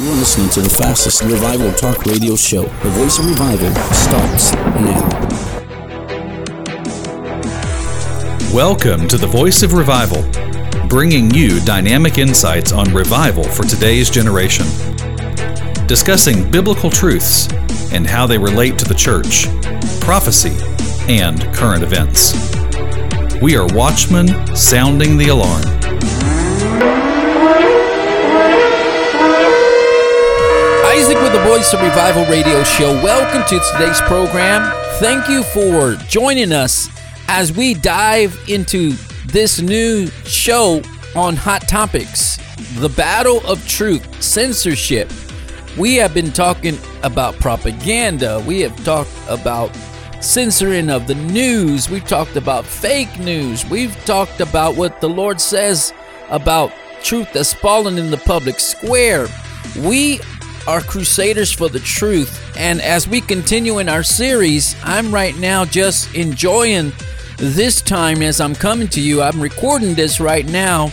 You're listening to the fastest revival talk radio show. The voice of revival starts now. Welcome to the Voice of Revival, bringing you dynamic insights on revival for today's generation. Discussing biblical truths and how they relate to the church, prophecy, and current events. We are watchmen sounding the alarm. With the Voice of Revival radio show. Welcome to today's program. Thank you for joining us as we dive into this new show on hot topics the battle of truth, censorship. We have been talking about propaganda, we have talked about censoring of the news, we've talked about fake news, we've talked about what the Lord says about truth that's fallen in the public square. We are crusaders for the truth. And as we continue in our series, I'm right now just enjoying this time as I'm coming to you. I'm recording this right now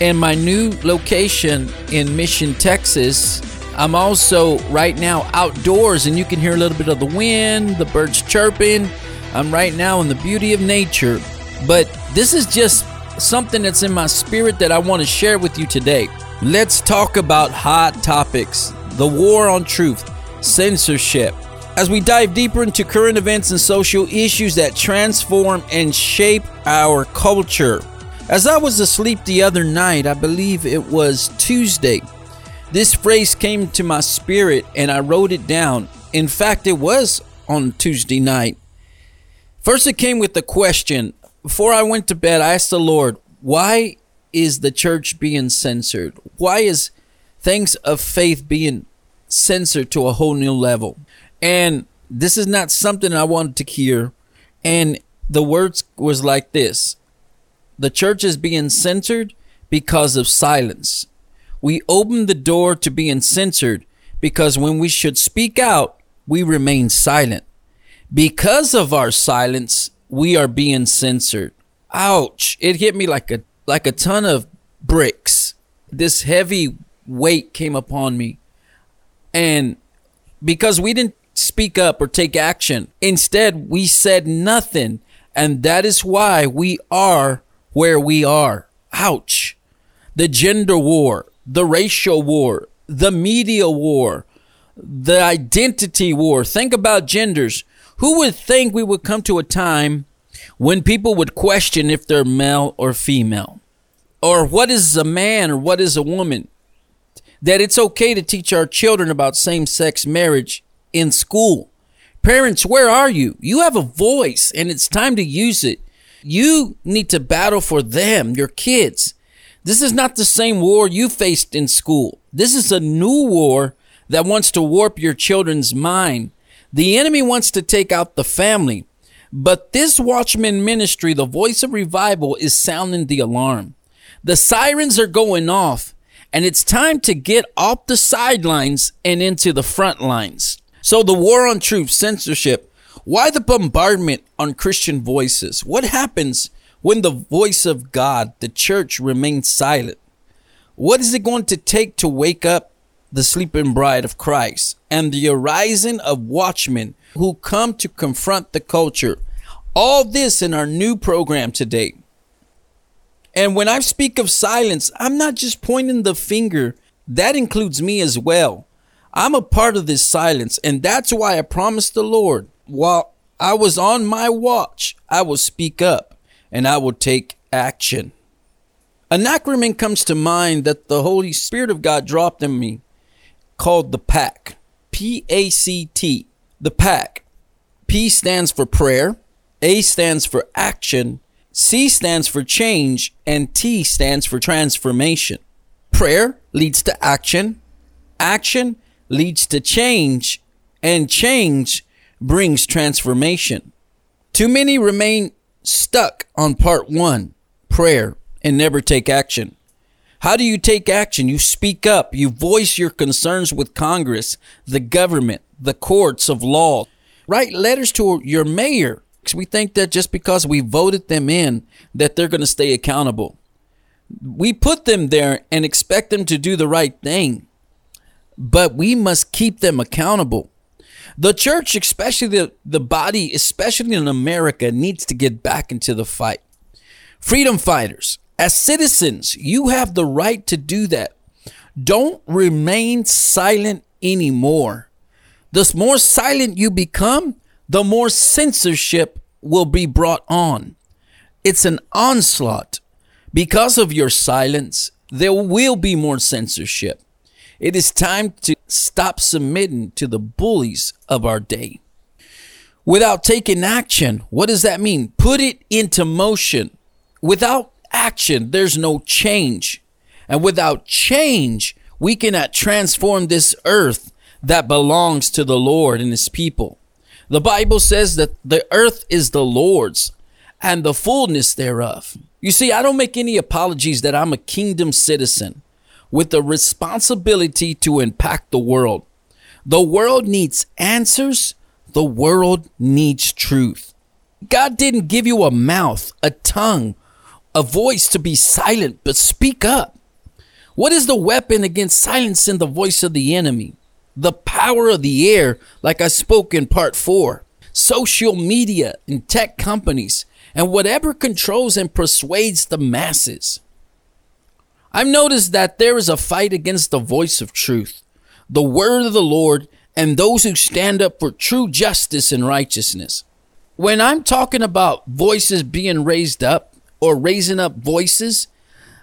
in my new location in Mission, Texas. I'm also right now outdoors, and you can hear a little bit of the wind, the birds chirping. I'm right now in the beauty of nature. But this is just something that's in my spirit that I want to share with you today. Let's talk about hot topics the war on truth, censorship. As we dive deeper into current events and social issues that transform and shape our culture. As I was asleep the other night, I believe it was Tuesday, this phrase came to my spirit and I wrote it down. In fact, it was on Tuesday night. First, it came with the question. Before I went to bed, I asked the Lord, why is the church being censored? Why is things of faith being censored to a whole new level. And this is not something I wanted to hear. And the words was like this. The church is being censored because of silence. We open the door to being censored because when we should speak out, we remain silent. Because of our silence, we are being censored. Ouch. It hit me like a like a ton of bricks. This heavy weight came upon me. And because we didn't speak up or take action, instead we said nothing. And that is why we are where we are. Ouch. The gender war, the racial war, the media war, the identity war. Think about genders. Who would think we would come to a time when people would question if they're male or female? Or what is a man or what is a woman? That it's okay to teach our children about same sex marriage in school. Parents, where are you? You have a voice and it's time to use it. You need to battle for them, your kids. This is not the same war you faced in school. This is a new war that wants to warp your children's mind. The enemy wants to take out the family. But this Watchman ministry, the voice of revival, is sounding the alarm. The sirens are going off and it's time to get off the sidelines and into the front lines. So, the war on truth, censorship, why the bombardment on Christian voices? What happens when the voice of God, the church, remains silent? What is it going to take to wake up the sleeping bride of Christ and the arising of watchmen who come to confront the culture? All this in our new program today. And when I speak of silence, I'm not just pointing the finger, that includes me as well. I'm a part of this silence, and that's why I promised the Lord while I was on my watch, I will speak up and I will take action. An acronym comes to mind that the Holy Spirit of God dropped in me called the PACT. P A C T. The PACT. P stands for prayer, A stands for action, C stands for change, and T stands for transformation. Prayer leads to action, action leads to change, and change brings transformation. Too many remain stuck on part one, prayer, and never take action. How do you take action? You speak up, you voice your concerns with Congress, the government, the courts of law. Write letters to your mayor, we think that just because we voted them in, that they're going to stay accountable. We put them there and expect them to do the right thing. but we must keep them accountable. The church, especially the, the body, especially in America, needs to get back into the fight. Freedom fighters, as citizens, you have the right to do that. Don't remain silent anymore. The more silent you become, the more censorship will be brought on. It's an onslaught. Because of your silence, there will be more censorship. It is time to stop submitting to the bullies of our day. Without taking action, what does that mean? Put it into motion. Without action, there's no change. And without change, we cannot transform this earth that belongs to the Lord and his people. The Bible says that the earth is the Lord's and the fullness thereof. You see, I don't make any apologies that I'm a kingdom citizen with the responsibility to impact the world. The world needs answers. The world needs truth. God didn't give you a mouth, a tongue, a voice to be silent, but speak up. What is the weapon against silencing the voice of the enemy? The power of the air, like I spoke in part four. Social media and tech companies, and whatever controls and persuades the masses. I've noticed that there is a fight against the voice of truth, the word of the Lord, and those who stand up for true justice and righteousness. When I'm talking about voices being raised up or raising up voices,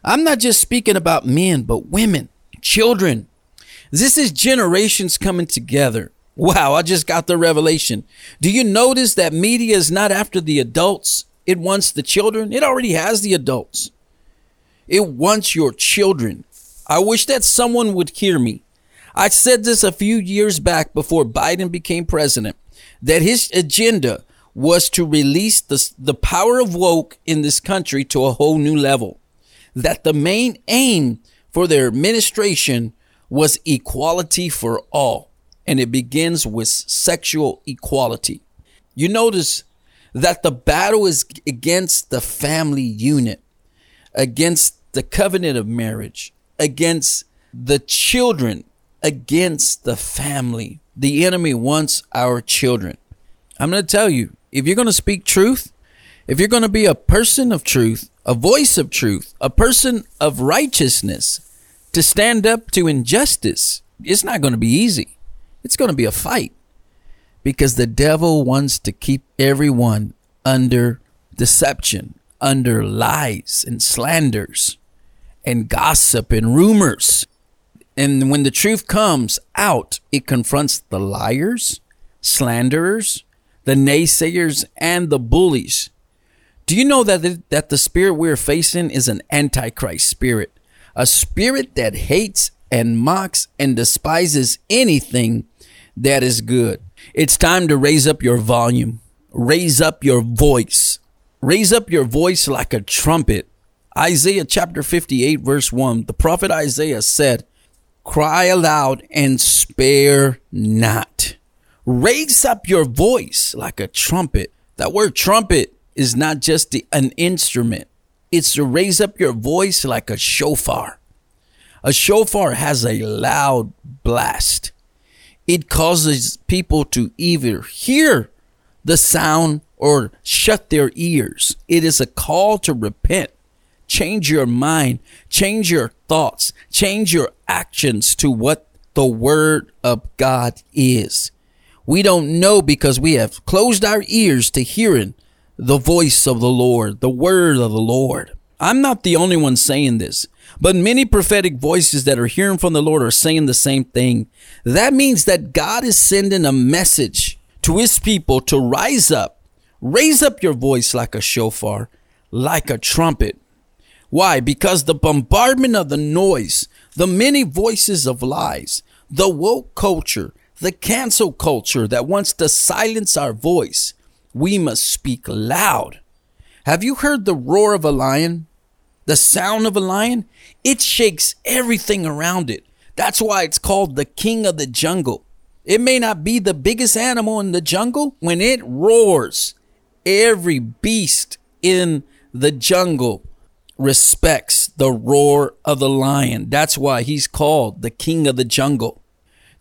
I'm not just speaking about men, but women, children. This is generations coming together. Wow, I just got the revelation. Do you notice that media is not after the adults? It wants the children. It already has the adults. It wants your children. I wish that someone would hear me. I said this a few years back before Biden became president that his agenda was to release the, the power of woke in this country to a whole new level. That the main aim for their administration was equality for all. And it begins with sexual equality. You notice that the battle is against the family unit, against the covenant of marriage, against the children, against the family. The enemy wants our children. I'm going to tell you if you're going to speak truth, if you're going to be a person of truth, a voice of truth, a person of righteousness, to stand up to injustice, it's not going to be easy. It's going to be a fight because the devil wants to keep everyone under deception, under lies and slanders and gossip and rumors. And when the truth comes out, it confronts the liars, slanderers, the naysayers, and the bullies. Do you know that the, that the spirit we're facing is an antichrist spirit? A spirit that hates and mocks and despises anything that is good. It's time to raise up your volume, raise up your voice, raise up your voice like a trumpet. Isaiah chapter 58, verse 1, the prophet Isaiah said, Cry aloud and spare not. Raise up your voice like a trumpet. That word trumpet is not just the, an instrument, it's to raise up your voice like a shofar. A shofar has a loud blast. It causes people to either hear the sound or shut their ears. It is a call to repent. Change your mind, change your thoughts, change your actions to what the Word of God is. We don't know because we have closed our ears to hearing the voice of the Lord, the Word of the Lord. I'm not the only one saying this, but many prophetic voices that are hearing from the Lord are saying the same thing. That means that God is sending a message to his people to rise up, raise up your voice like a shofar, like a trumpet. Why? Because the bombardment of the noise, the many voices of lies, the woke culture, the cancel culture that wants to silence our voice, we must speak loud. Have you heard the roar of a lion? The sound of a lion? It shakes everything around it. That's why it's called the king of the jungle. It may not be the biggest animal in the jungle. When it roars, every beast in the jungle respects the roar of the lion. That's why he's called the king of the jungle.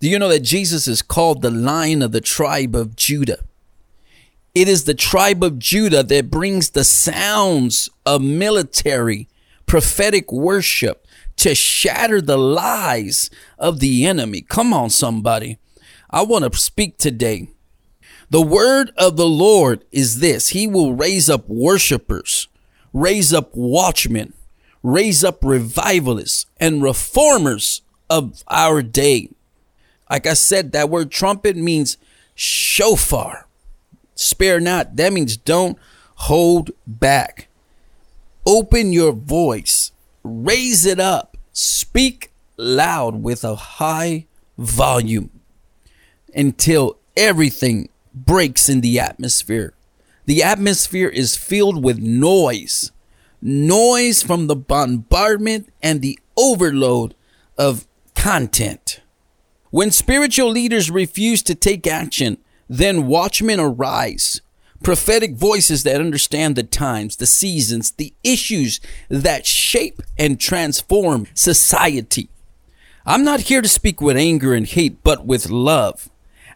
Do you know that Jesus is called the lion of the tribe of Judah? It is the tribe of Judah that brings the sounds of military, prophetic worship to shatter the lies of the enemy. Come on, somebody. I want to speak today. The word of the Lord is this He will raise up worshipers, raise up watchmen, raise up revivalists and reformers of our day. Like I said, that word trumpet means shofar. Spare not. That means don't hold back. Open your voice, raise it up, speak loud with a high volume until everything breaks in the atmosphere. The atmosphere is filled with noise, noise from the bombardment and the overload of content. When spiritual leaders refuse to take action, then watchmen arise. Prophetic voices that understand the times, the seasons, the issues that shape and transform society. I'm not here to speak with anger and hate, but with love.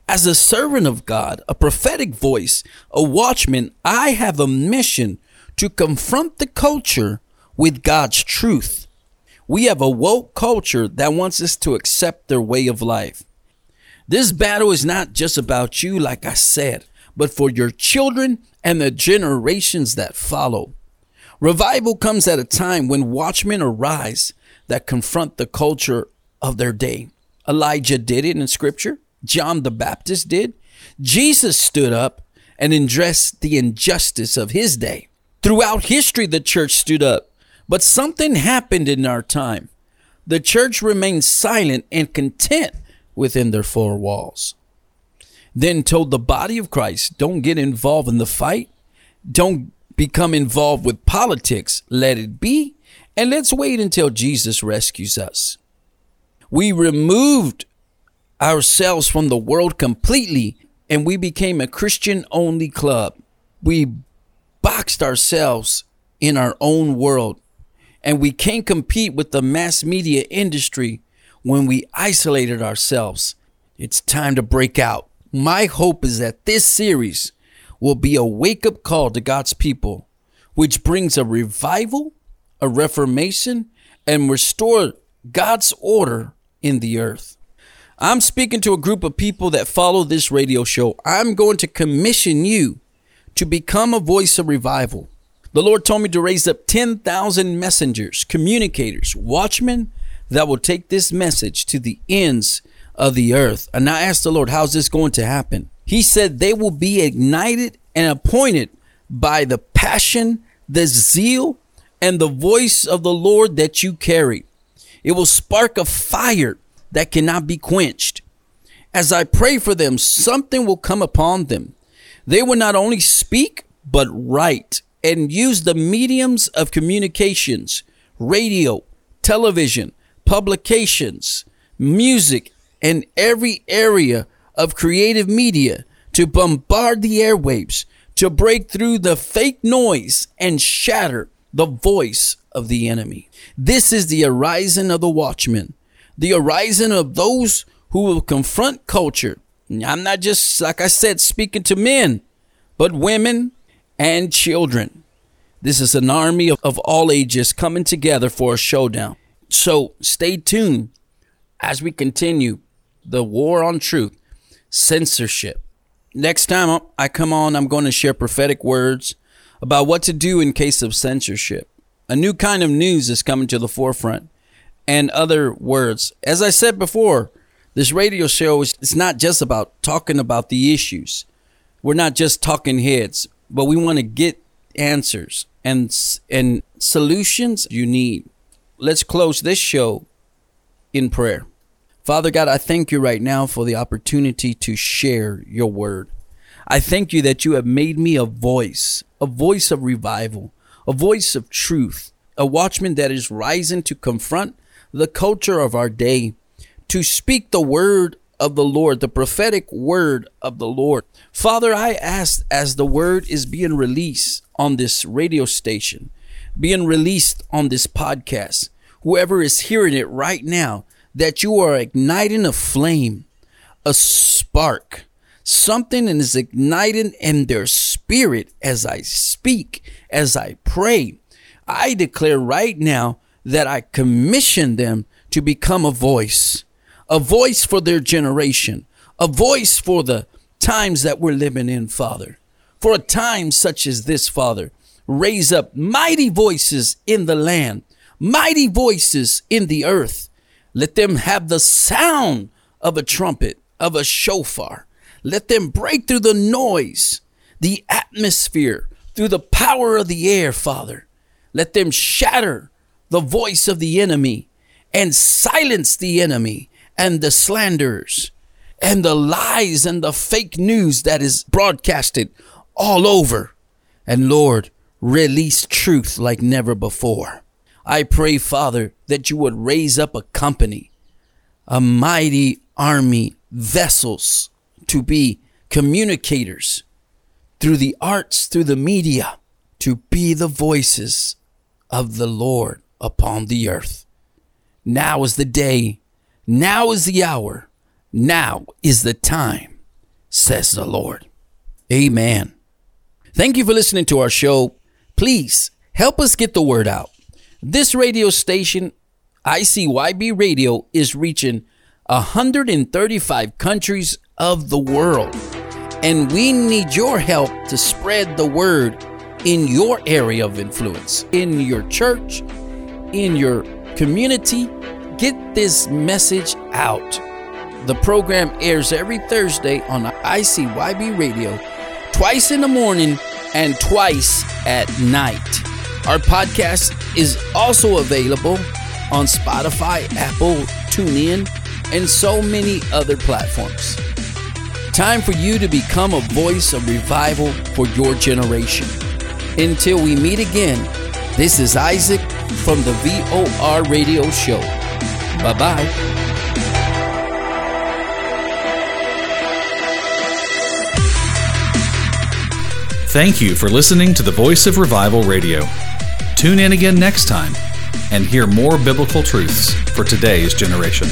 As a servant of God, a prophetic voice, a watchman, I have a mission to confront the culture with God's truth. We have a woke culture that wants us to accept their way of life. This battle is not just about you, like I said, but for your children and the generations that follow. Revival comes at a time when watchmen arise that confront the culture of their day. Elijah did it in scripture. John the Baptist did. Jesus stood up and addressed the injustice of his day. Throughout history, the church stood up but something happened in our time. The church remained silent and content within their four walls. Then told the body of Christ, don't get involved in the fight. Don't become involved with politics. Let it be. And let's wait until Jesus rescues us. We removed ourselves from the world completely and we became a Christian only club. We boxed ourselves in our own world and we can't compete with the mass media industry when we isolated ourselves. It's time to break out. My hope is that this series will be a wake up call to God's people, which brings a revival, a reformation, and restore God's order in the earth. I'm speaking to a group of people that follow this radio show. I'm going to commission you to become a voice of revival. The Lord told me to raise up 10,000 messengers, communicators, watchmen that will take this message to the ends of the earth. And I asked the Lord, how's this going to happen? He said they will be ignited and appointed by the passion, the zeal, and the voice of the Lord that you carry. It will spark a fire that cannot be quenched. As I pray for them, something will come upon them. They will not only speak, but write and use the mediums of communications, radio, television, publications, music, and every area of creative media to bombard the airwaves, to break through the fake noise and shatter the voice of the enemy. This is the horizon of the watchman, the horizon of those who will confront culture. I'm not just, like I said, speaking to men, but women, and children. This is an army of, of all ages coming together for a showdown. So stay tuned as we continue the war on truth, censorship. Next time I come on, I'm going to share prophetic words about what to do in case of censorship. A new kind of news is coming to the forefront and other words. As I said before, this radio show is it's not just about talking about the issues. We're not just talking heads but we want to get answers and and solutions you need. Let's close this show in prayer. Father God, I thank you right now for the opportunity to share your word. I thank you that you have made me a voice, a voice of revival, a voice of truth, a watchman that is rising to confront the culture of our day, to speak the word of the Lord, the prophetic word of the Lord. Father, I ask as the word is being released on this radio station, being released on this podcast, whoever is hearing it right now, that you are igniting a flame a spark. Something is igniting in their spirit as I speak, as I pray. I declare right now that I commission them to become a voice, a voice for their generation, a voice for the times that we're living in, Father. For a time such as this, Father, raise up mighty voices in the land, mighty voices in the earth. Let them have the sound of a trumpet, of a shofar. Let them break through the noise, the atmosphere, through the power of the air, Father. Let them shatter the voice of the enemy and silence the enemy and the slanders and the lies and the fake news that is broadcasted all over. And Lord, release truth like never before. I pray, Father, that you would raise up a company, a mighty army, vessels to be communicators through the arts, through the media, to be the voices of the Lord upon the earth. Now is the day. Now is the hour. Now is the time, says the Lord. Amen. Thank you for listening to our show. Please help us get the word out. This radio station, ICYB Radio, is reaching 135 countries of the world. And we need your help to spread the word in your area of influence, in your church, in your community. Get this message out. The program airs every Thursday on ICYB Radio, twice in the morning and twice at night. Our podcast is also available on Spotify, Apple, TuneIn, and so many other platforms. Time for you to become a voice of revival for your generation. Until we meet again, this is Isaac from the VOR Radio Show. Bye bye. Thank you for listening to the Voice of Revival Radio. Tune in again next time and hear more biblical truths for today's generation.